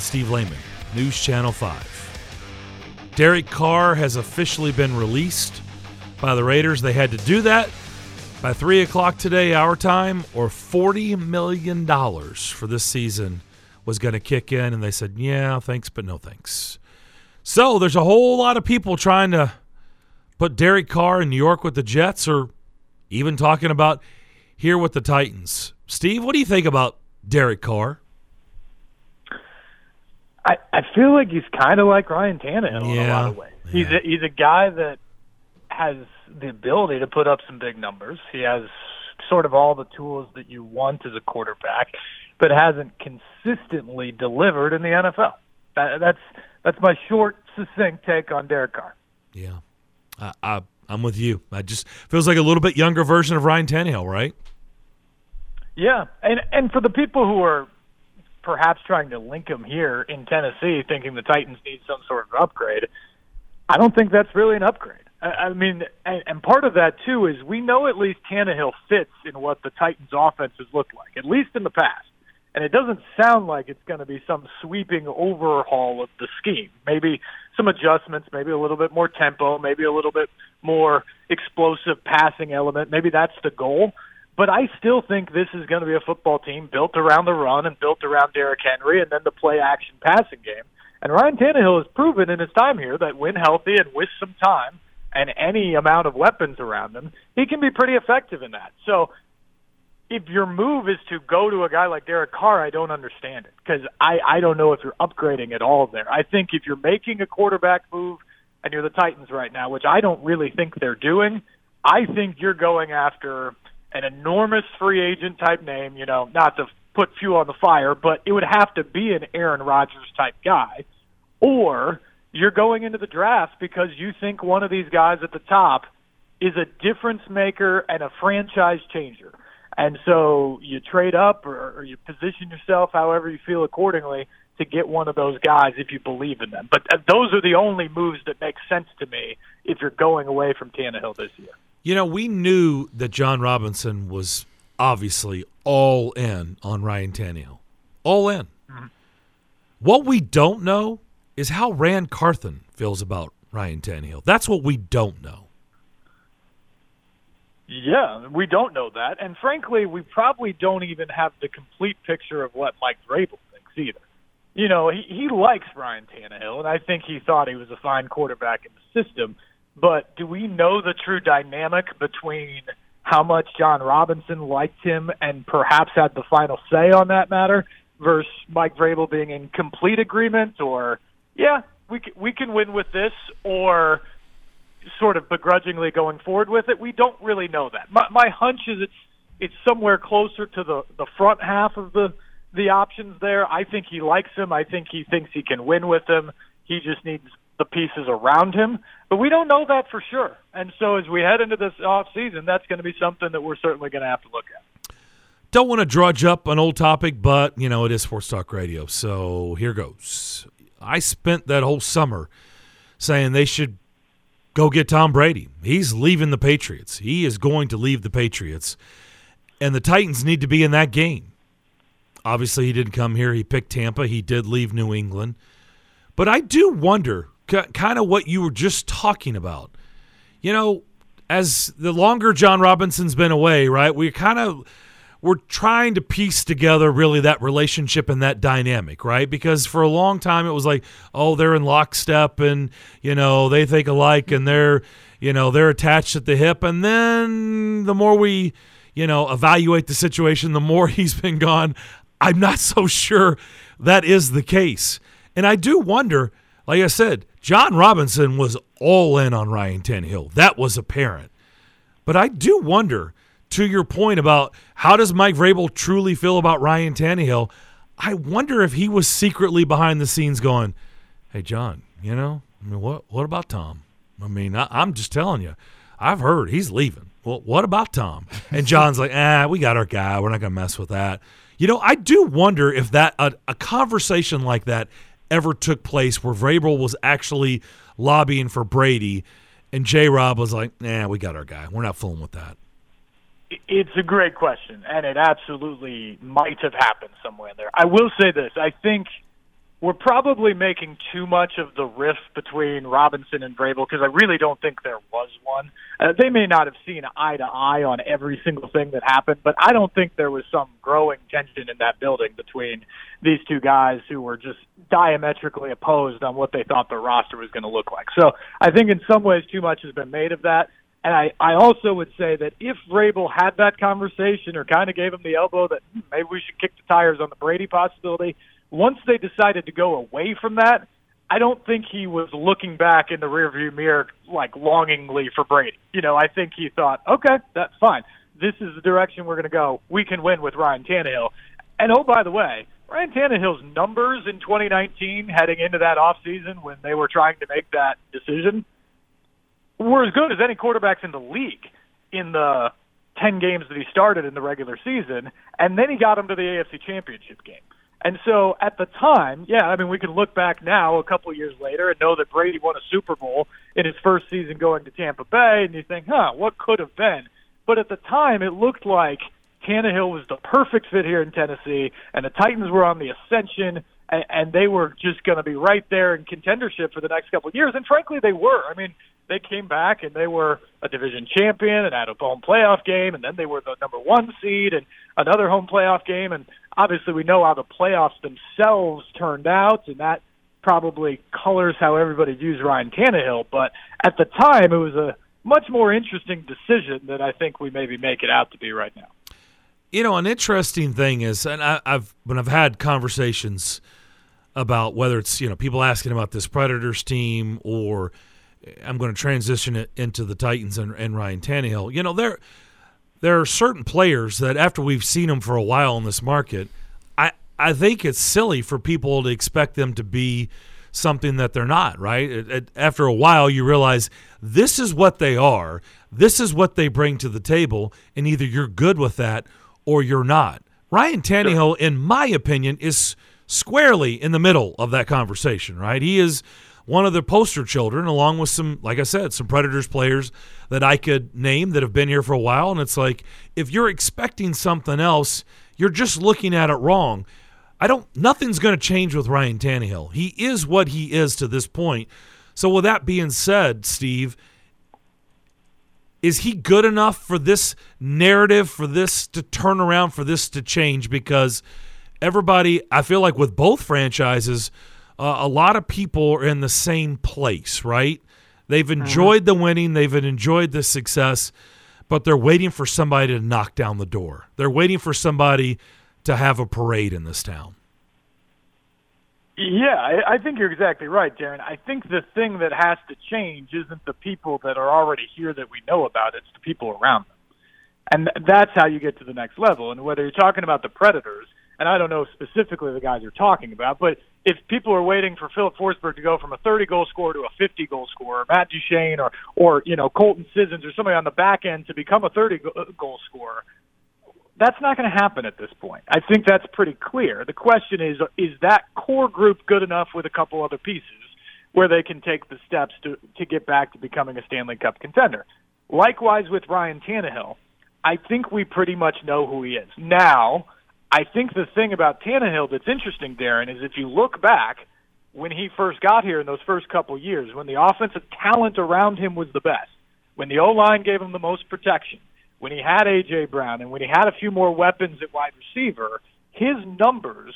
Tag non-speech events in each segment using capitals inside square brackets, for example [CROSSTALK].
Steve Layman, News Channel 5. Derek Carr has officially been released by the Raiders. They had to do that by 3 o'clock today, our time, or $40 million for this season was going to kick in. And they said, yeah, thanks, but no thanks. So there's a whole lot of people trying to put Derek Carr in New York with the Jets or even talking about here with the Titans. Steve, what do you think about Derek Carr? I, I feel like he's kind of like Ryan Tannehill Yeah. in a lot of ways. He's a, he's a guy that has the ability to put up some big numbers. He has sort of all the tools that you want as a quarterback, but hasn't consistently delivered in the NFL. That, that's that's my short, succinct take on Derek Carr. Yeah, I, I, I'm with you. I just feels like a little bit younger version of Ryan Tannehill, right? Yeah, and and for the people who are perhaps trying to link him here in Tennessee, thinking the Titans need some sort of upgrade, I don't think that's really an upgrade. I, I mean, and, and part of that too is we know at least Tannehill fits in what the Titans' offenses look like, at least in the past. And it doesn't sound like it's going to be some sweeping overhaul of the scheme. Maybe some adjustments, maybe a little bit more tempo, maybe a little bit more explosive passing element. Maybe that's the goal. But I still think this is going to be a football team built around the run and built around Derrick Henry and then the play action passing game. And Ryan Tannehill has proven in his time here that when healthy and with some time and any amount of weapons around him, he can be pretty effective in that. So if your move is to go to a guy like Derek Carr, I don't understand it because I, I don't know if you're upgrading at all there. I think if you're making a quarterback move and you're the Titans right now, which I don't really think they're doing, I think you're going after an enormous free agent type name, you know, not to put fuel on the fire, but it would have to be an Aaron Rodgers type guy. Or you're going into the draft because you think one of these guys at the top is a difference maker and a franchise changer. And so you trade up or, or you position yourself however you feel accordingly to get one of those guys if you believe in them. But uh, those are the only moves that make sense to me if you're going away from Tannehill this year. You know, we knew that Jon Robinson was obviously all in on Ryan Tannehill. All in. Mm-hmm. What we don't know is how Ran Carthon feels about Ryan Tannehill. That's what we don't know. Yeah, we don't know that, and frankly, we probably don't even have the complete picture of what Mike Vrabel thinks either. You know, he he likes Ryan Tannehill, and I think he thought he was a fine quarterback in the system. But do we know the true dynamic between how much Jon Robinson liked him and perhaps had the final say on that matter versus Mike Vrabel being in complete agreement, or yeah, we can, we can win with this, or sort of begrudgingly going forward with it. We don't really know that. My, my hunch is it's it's somewhere closer to the the front half of the the options there. I think he likes him. I think he thinks he can win with him. He just needs the pieces around him. But we don't know that for sure. And so as we head into this off season, that's going to be something that we're certainly going to have to look at. Don't want to drudge up an old topic, but you know it is Sports Talk Radio, so here goes. I spent that whole summer saying they should go get Tom Brady. He's leaving the Patriots. He is going to leave the Patriots, and the Titans need to be in that game. Obviously, he didn't come here. He picked Tampa. He did leave New England, but I do wonder, kind of what you were just talking about. You know, as the longer Jon Robinson's been away, right? We kind of we're trying to piece together really that relationship and that dynamic, right? Because for a long time it was like, oh, they're in lockstep and you know they think alike and they're you know they're attached at the hip, and then the more we you know evaluate the situation, the more [LAUGHS] he's been gone. I'm not so sure that is the case, and I do wonder. Like I said, Jon Robinson was all in on Ryan Tannehill. That was apparent. But I do wonder, to your point about how does Mike Vrabel truly feel about Ryan Tannehill, I wonder if he was secretly behind the scenes going, "Hey, Jon, you know, I mean, what what about Tom? I mean, I, I'm just telling you, I've heard he's leaving. Well, what about Tom?" And Jon's like, "Ah, we got our guy. We're not gonna mess with that." You know, I do wonder if that a, a conversation like that ever took place where Vrabel was actually lobbying for Brady, and J. Rob was like, "Nah, we got our guy. We're not fooling with that." It's a great question, and it absolutely might have happened somewhere there. I will say this: I think we're probably making too much of the rift between Robinson and Vrabel because I really don't think there was one. Uh, they may not have seen eye to eye on every single thing that happened, but I don't think there was some growing tension in that building between these two guys who were just diametrically opposed on what they thought the roster was going to look like. So I think in some ways too much has been made of that. And I, I also would say that if Vrabel had that conversation or kind of gave him the elbow that hmm, maybe we should kick the tires on the Brady possibility, once they decided to go away from that, I don't think he was looking back in the rearview mirror like longingly for Brady. You know, I think he thought, okay, that's fine. This is the direction we're going to go. We can win with Ryan Tannehill. And oh, by the way, Ryan Tannehill's numbers in 2019 heading into that offseason when they were trying to make that decision were as good as any quarterbacks in the league in the 10 games that he started in the regular season. And then he got him to the AFC Championship game. And so at the time, yeah, I mean, we can look back now a couple years later and know that Brady won a Super Bowl in his first season going to Tampa Bay, and you think, huh, what could have been? But at the time, it looked like Tannehill was the perfect fit here in Tennessee, and the Titans were on the ascension, and, and they were just going to be right there in contendership for the next couple of years. And frankly, they were. I mean, they came back and they were a division champion and had a home playoff game, and then they were the number one seed and another home playoff game. And obviously, we know how the playoffs themselves turned out, and that probably colors how everybody views Ryan Tannehill. But at the time, it was a much more interesting decision than I think we maybe make it out to be right now. You know, an interesting thing is, and I, I've when I've had conversations about whether it's you know people asking about this Predators team or I'm going to transition it into the Titans and, and Ryan Tannehill. You know, there there are certain players that after we've seen them for a while in this market, I I think it's silly for people to expect them to be something that they're not. Right? It, it, after a while, you realize this is what they are. This is what they bring to the table, and either you're good with that or you're not. Ryan Tannehill, in my opinion, is squarely in the middle of that conversation. Right? He is one of the poster children, along with some, like I said, some Predators players that I could name that have been here for a while. And it's like, if you're expecting something else, you're just looking at it wrong. I don't, nothing's going to change with Ryan Tannehill. He is what he is to this point. So, with that being said, Steve, is he good enough for this narrative, for this to turn around, for this to change? Because everybody, I feel like with both franchises, uh, a lot of people are in the same place, right? They've mm-hmm. enjoyed the winning, they've enjoyed the success, but they're waiting for somebody to knock down the door. They're waiting for somebody to have a parade in this town. Yeah, I, I think you're exactly right, Darren. I think the thing that has to change isn't the people that are already here that we know about, it's the people around them. And that's how you get to the next level. And whether you're talking about the Predators, and I don't know specifically the guys you're talking about, but if people are waiting for Filip Forsberg to go from a 30 goal scorer to a 50 goal scorer, Matt Duchene or or you know Colton Sissons or somebody on the back end to become a 30 goal scorer, that's not going to happen at this point. I think that's pretty clear. The question is is that core group good enough with a couple other pieces where they can take the steps to to get back to becoming a Stanley Cup contender. Likewise with Ryan Tannehill, I think we pretty much know who he is. Now, I think the thing about Tannehill that's interesting, Darren, is if you look back when he first got here in those first couple years, when the offensive talent around him was the best, when the O line gave him the most protection, when he had AJ Brown, and when he had a few more weapons at wide receiver, his numbers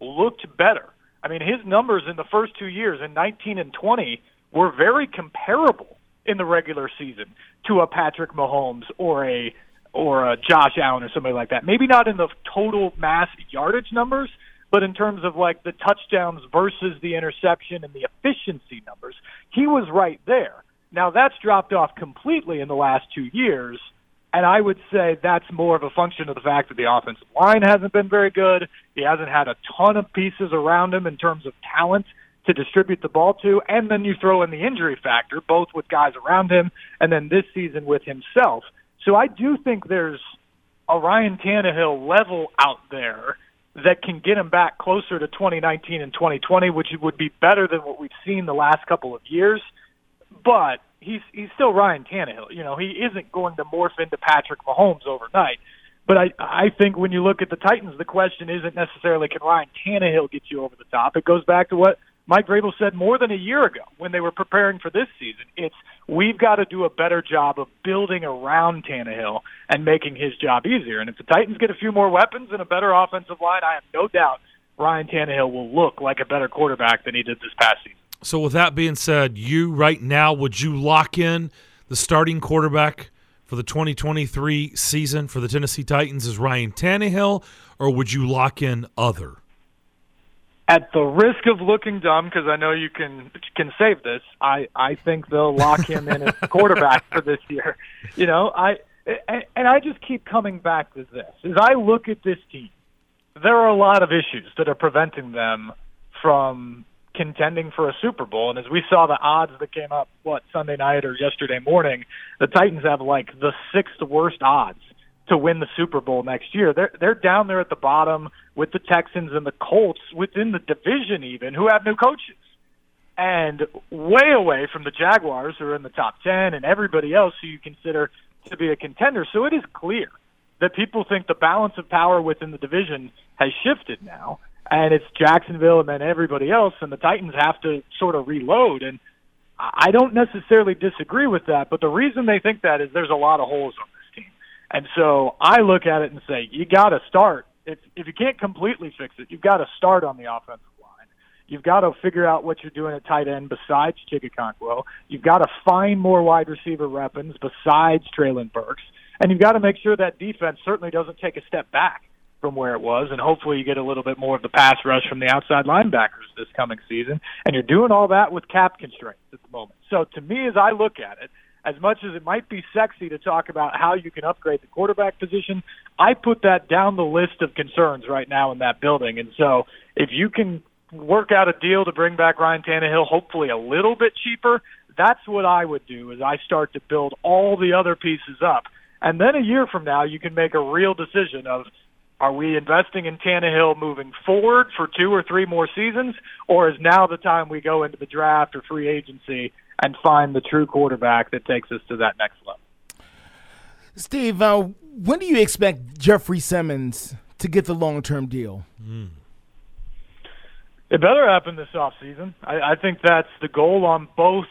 looked better. I mean, his numbers in the first two years, in 19 and 20, were very comparable in the regular season to a Patrick Mahomes or a or uh, Josh Allen or somebody like that. Maybe not in the total mass yardage numbers, but in terms of like the touchdowns versus the interception and the efficiency numbers, he was right there. Now that's dropped off completely in the last two years, and I would say that's more of a function of the fact that the offensive line hasn't been very good. He hasn't had a ton of pieces around him in terms of talent to distribute the ball to, and then you throw in the injury factor, both with guys around him and then this season with himself. So I do think there's a Ryan Tannehill level out there that can get him back closer to 2019 and 2020, which would be better than what we've seen the last couple of years. But he's he's still Ryan Tannehill. You know, he isn't going to morph into Patrick Mahomes overnight. But I, I think when you look at the Titans, the question isn't necessarily can Ryan Tannehill get you over the top. It goes back to what Mike Vrabel said more than a year ago when they were preparing for this season. It's we've got to do a better job of building around Tannehill and making his job easier. And if the Titans get a few more weapons and a better offensive line, I have no doubt Ryan Tannehill will look like a better quarterback than he did this past season. So, with that being said, you right now would you lock in the starting quarterback for the 2023 season for the Tennessee Titans as Ryan Tannehill, or would you lock in other? At the risk of looking dumb, because I know you can can save this, I I think they'll lock him in as quarterback for this year. You know, I and, and I just keep coming back to this. As I look at this team, there are a lot of issues that are preventing them from contending for a Super Bowl. And as we saw the odds that came up, what Sunday night or yesterday morning, the Titans have like the sixth worst odds to win the Super Bowl next year. They're they're down there at the bottom with the Texans and the Colts within the division even who have new coaches. And way away from the Jaguars who are in the top 10 and everybody else who you consider to be a contender. So it is clear that people think the balance of power within the division has shifted now and it's Jacksonville and then everybody else and the Titans have to sort of reload and I don't necessarily disagree with that, but the reason they think that is there's a lot of holes on and so I look at it and say, you got to start. If if you can't completely fix it, you've got to start on the offensive line. You've got to figure out what you're doing at tight end besides Chig Okonkwo. You've got to find more wide receiver weapons besides Treylon Burks, and you've got to make sure that defense certainly doesn't take a step back from where it was, and hopefully you get a little bit more of the pass rush from the outside linebackers this coming season. And you're doing all that with cap constraints at the moment. So to me, as I look at it, as much as it might be sexy to talk about how you can upgrade the quarterback position, I put that down the list of concerns right now in that building. And so if you can work out a deal to bring back Ryan Tannehill, hopefully a little bit cheaper, that's what I would do as I start to build all the other pieces up. And then a year from now, you can make a real decision of are we investing in Tannehill moving forward for two or three more seasons, or is now the time we go into the draft or free agency and find the true quarterback that takes us to that next level. Steve, uh, when do you expect Jeffrey Simmons to get the long term deal? Mm. It better happen this offseason. I, I think that's the goal on both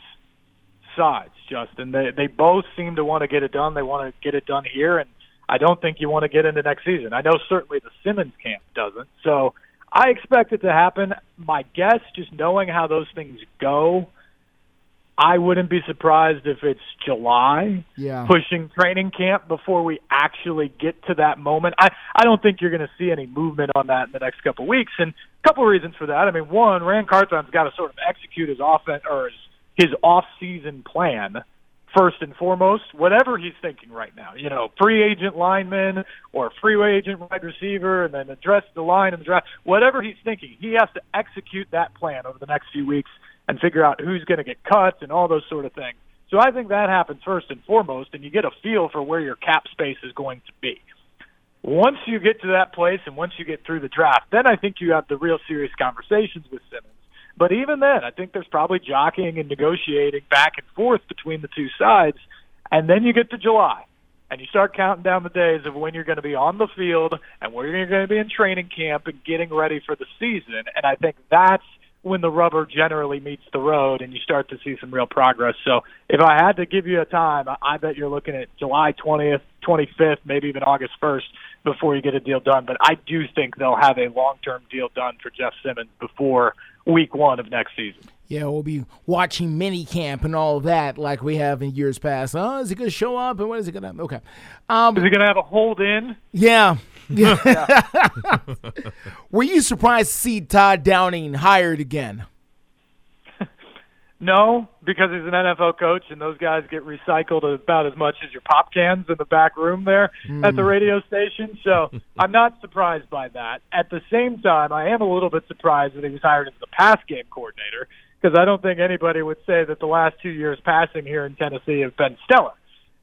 sides, Justin. They they both seem to want to get it done. They want to get it done here, and I don't think you want to get into next season. I know certainly the Simmons camp doesn't. So I expect it to happen. My guess, just knowing how those things go, I wouldn't be surprised if it's July, yeah. pushing training camp before we actually get to that moment. I I don't think you're going to see any movement on that in the next couple of weeks, and a couple of reasons for that. I mean, one, Ran Carthon's got to sort of execute his offense or his, his off-season plan first and foremost, whatever he's thinking right now. You know, free agent lineman or free agent wide receiver, and then address the line in the draft. Whatever he's thinking, he has to execute that plan over the next few weeks and figure out who's going to get cut and all those sort of things. So I think that happens first and foremost, and you get a feel for where your cap space is going to be. Once you get to that place and once you get through the draft, then I think you have the real serious conversations with Simmons. But even then, I think there's probably jockeying and negotiating back and forth between the two sides. And then you get to July, and you start counting down the days of when you're going to be on the field and where you're going to be in training camp and getting ready for the season. And I think that's – when the rubber generally meets the road and you start to see some real progress. So if I had to give you a time, I bet you're looking at July 20th, 25th, maybe even August 1st before you get a deal done. But I do think they'll have a long-term deal done for Jeff Simmons before week one of next season. Yeah, we'll be watching mini camp and all that like we have in years past. Oh, is he going to show up and what is he going to? Okay, um, is he going to have a hold in? Yeah, yeah. [LAUGHS] Were you surprised to see Todd Downing hired again? no, because he's an NFL coach, and those guys get recycled about as much as your pop cans in the back room there mm. at the hmm. radio station. So [LAUGHS] I'm not surprised by that. At the same time, I am a little bit surprised that he was hired as the pass game coordinator because I don't think anybody would say that the last two years passing here in Tennessee have been stellar.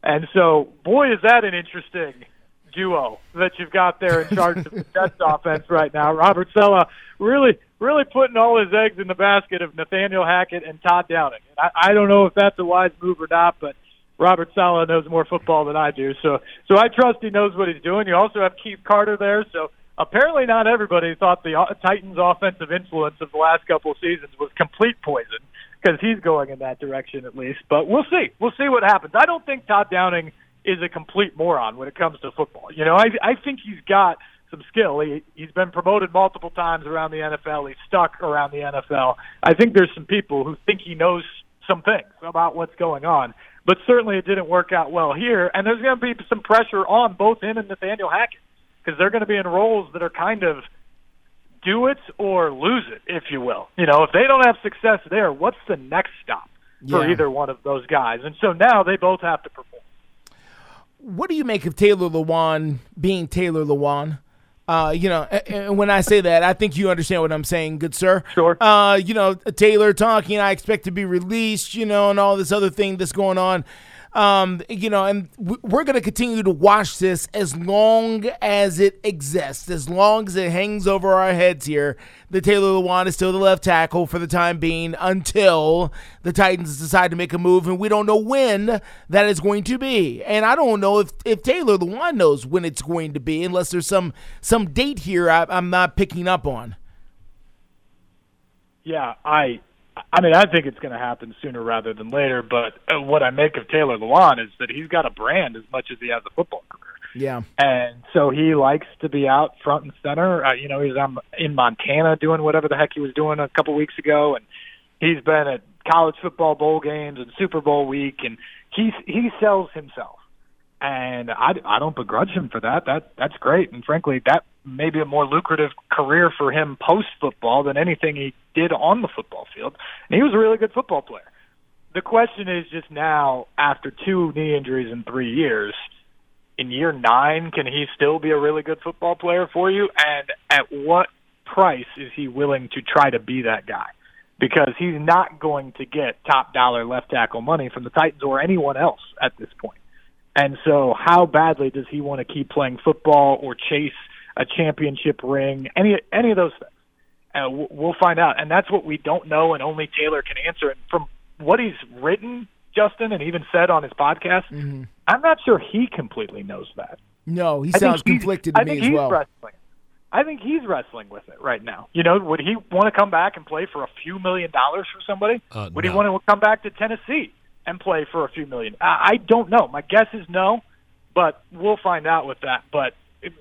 And so, boy, is that an interesting duo that you've got there in charge of the Jets [LAUGHS] offense right now. Robert Saleh really, really putting all his eggs in the basket of Nathaniel Hackett and Todd Downing. I, I don't know if that's a wise move or not, but Robert Saleh knows more football than I do, so so I trust he knows what he's doing. You also have Keith Carter there, so apparently not everybody thought the Titans' offensive influence of the last couple of seasons was complete poison because he's going in that direction at least. But we'll see. We'll see what happens. I don't think Todd Downing is a complete moron when it comes to football. You know, I I think he's got some skill. He he's been promoted multiple times around the NFL. He's stuck around the NFL. I think there's some people who think he knows some things about what's going on. But certainly it didn't work out well here, and there's going to be some pressure on both him and Nathaniel Hackett because they're going to be in roles that are kind of do it or lose it, if you will. You know, if they don't have success there, what's the next stop for Yeah. either one of those guys? And so now they both have to. What do you make of Taylor Lewan being Taylor Lewan? Uh, you know, and when I say that, I think you understand what I'm saying, good sir. Sure. Uh, you know, Taylor talking, I expect to be released, you know, and all this other thing that's going on. Um, you know, and we're going to continue to watch this as long as it exists, as long as it hangs over our heads here. The Taylor Lewan is still the left tackle for the time being until the Titans decide to make a move, and we don't know when that is going to be. And I don't know if, if Taylor Lewan knows when it's going to be, unless there's some some date here I, I'm not picking up on. Yeah, I I mean, I think it's going to happen sooner rather than later. But uh, what I make of Taylor Lewan is that he's got a brand as much as he has a football career. Yeah. and so he likes to be out front and center. Uh, you know, he's um, in Montana doing whatever the heck he was doing a couple weeks ago, and he's been at college football bowl games and Super Bowl week, and he he sells himself, and I, I don't begrudge him for that. That that's great, and frankly, that may be a more lucrative career for him post football than anything he did on the football field. And he was a really good football player. The question is just now, after two knee injuries in three years in year nine, can he still be a really good football player for you? And at what price is he willing to try to be that guy? Because he's not going to get top dollar left tackle money from the Titans or anyone else at this point. And so, how badly does he want to keep playing football or chase a championship ring? Any any of those things? Uh, we'll find out, and that's what we don't know, and only Taylor can answer. And from what he's written, Justin, and even said on his podcast, I'm not sure he completely knows that. No, he I sounds conflicted to I me think as he's well. Wrestling. I think he's wrestling with it right now. You know, would he want to come back and play for a few million dollars for somebody? Uh, would no. he want to come back to Tennessee and play for a few million? I, I don't know. My guess is no, but we'll find out with that. But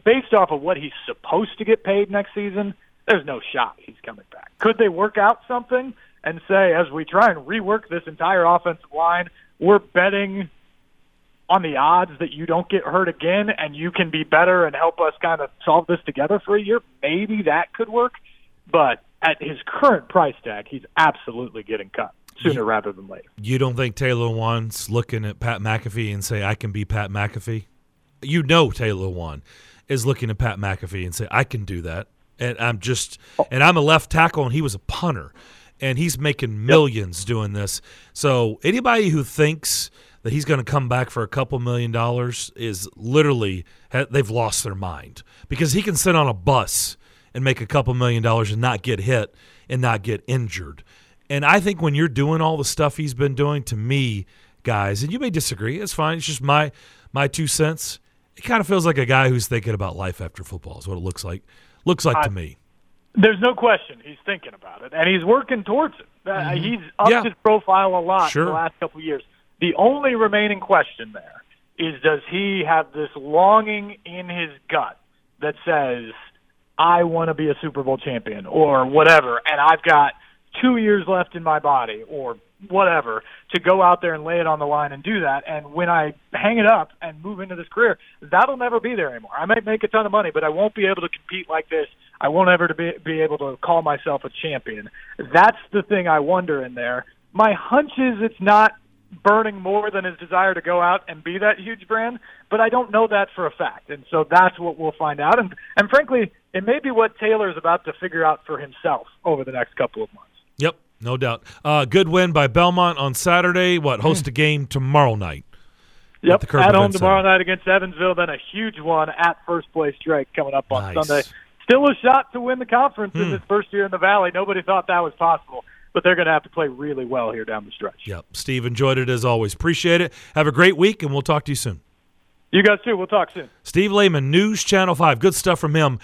based off of what he's supposed to get paid next season, there's no shot he's coming back. Could they work out something and say, as we try and rework this entire offensive line, we're betting on the odds that you don't get hurt again and you can be better and help us kind of solve this together for a year, maybe that could work. But at his current price tag, he's absolutely getting cut sooner rather than later. You don't think Taylor Wan's looking at Pat McAfee and say, I can be Pat McAfee? You know Taylor Wan is looking at Pat McAfee and say, I can do that. And I'm just and I'm a left tackle and he was a punter. And he's making millions doing this. So anybody who thinks that he's going to come back for a couple million dollars is literally they've lost their mind because he can sit on a bus and make a couple million dollars and not get hit and not get injured. And I think when you're doing all the stuff he's been doing to me, guys, and you may disagree, it's fine. It's just my my two cents. It kind of feels like a guy who's thinking about life after football. Is what it looks like. Looks like to me. There's no question he's thinking about it, and he's working towards it. Uh, He's upped Yeah. his profile a lot Sure. in the last couple of years. The only remaining question there is does he have this longing in his gut that says, I want to be a Super Bowl champion or whatever, and I've got two years left in my body or whatever to go out there and lay it on the line and do that. And when I hang it up and move into this career, that'll never be there anymore. I might make a ton of money, but I won't be able to compete like this. I won't ever to be, be able to call myself a champion. That's the thing I wonder in there. My hunch is it's not burning more than his desire to go out and be that huge brand, but I don't know that for a fact. And so that's what we'll find out. And and frankly, it may be what Taylor's about to figure out for himself over the next couple of months. No doubt. Uh, good win by Belmont on Saturday. What host a game tomorrow night? Yep, the Curb at home tomorrow Center. night against Evansville, then a huge one at first place Drake coming up on Nice. Sunday. Still a shot to win the conference in Hmm. his first year in the Valley. Nobody thought that was possible. but they're going to have to play really well here down the stretch. Yep. Steve enjoyed it as always. Appreciate it. Have a great week, and we'll talk to you soon. You guys too. We'll talk soon. Steve Layman, News Channel 5. Good stuff from him.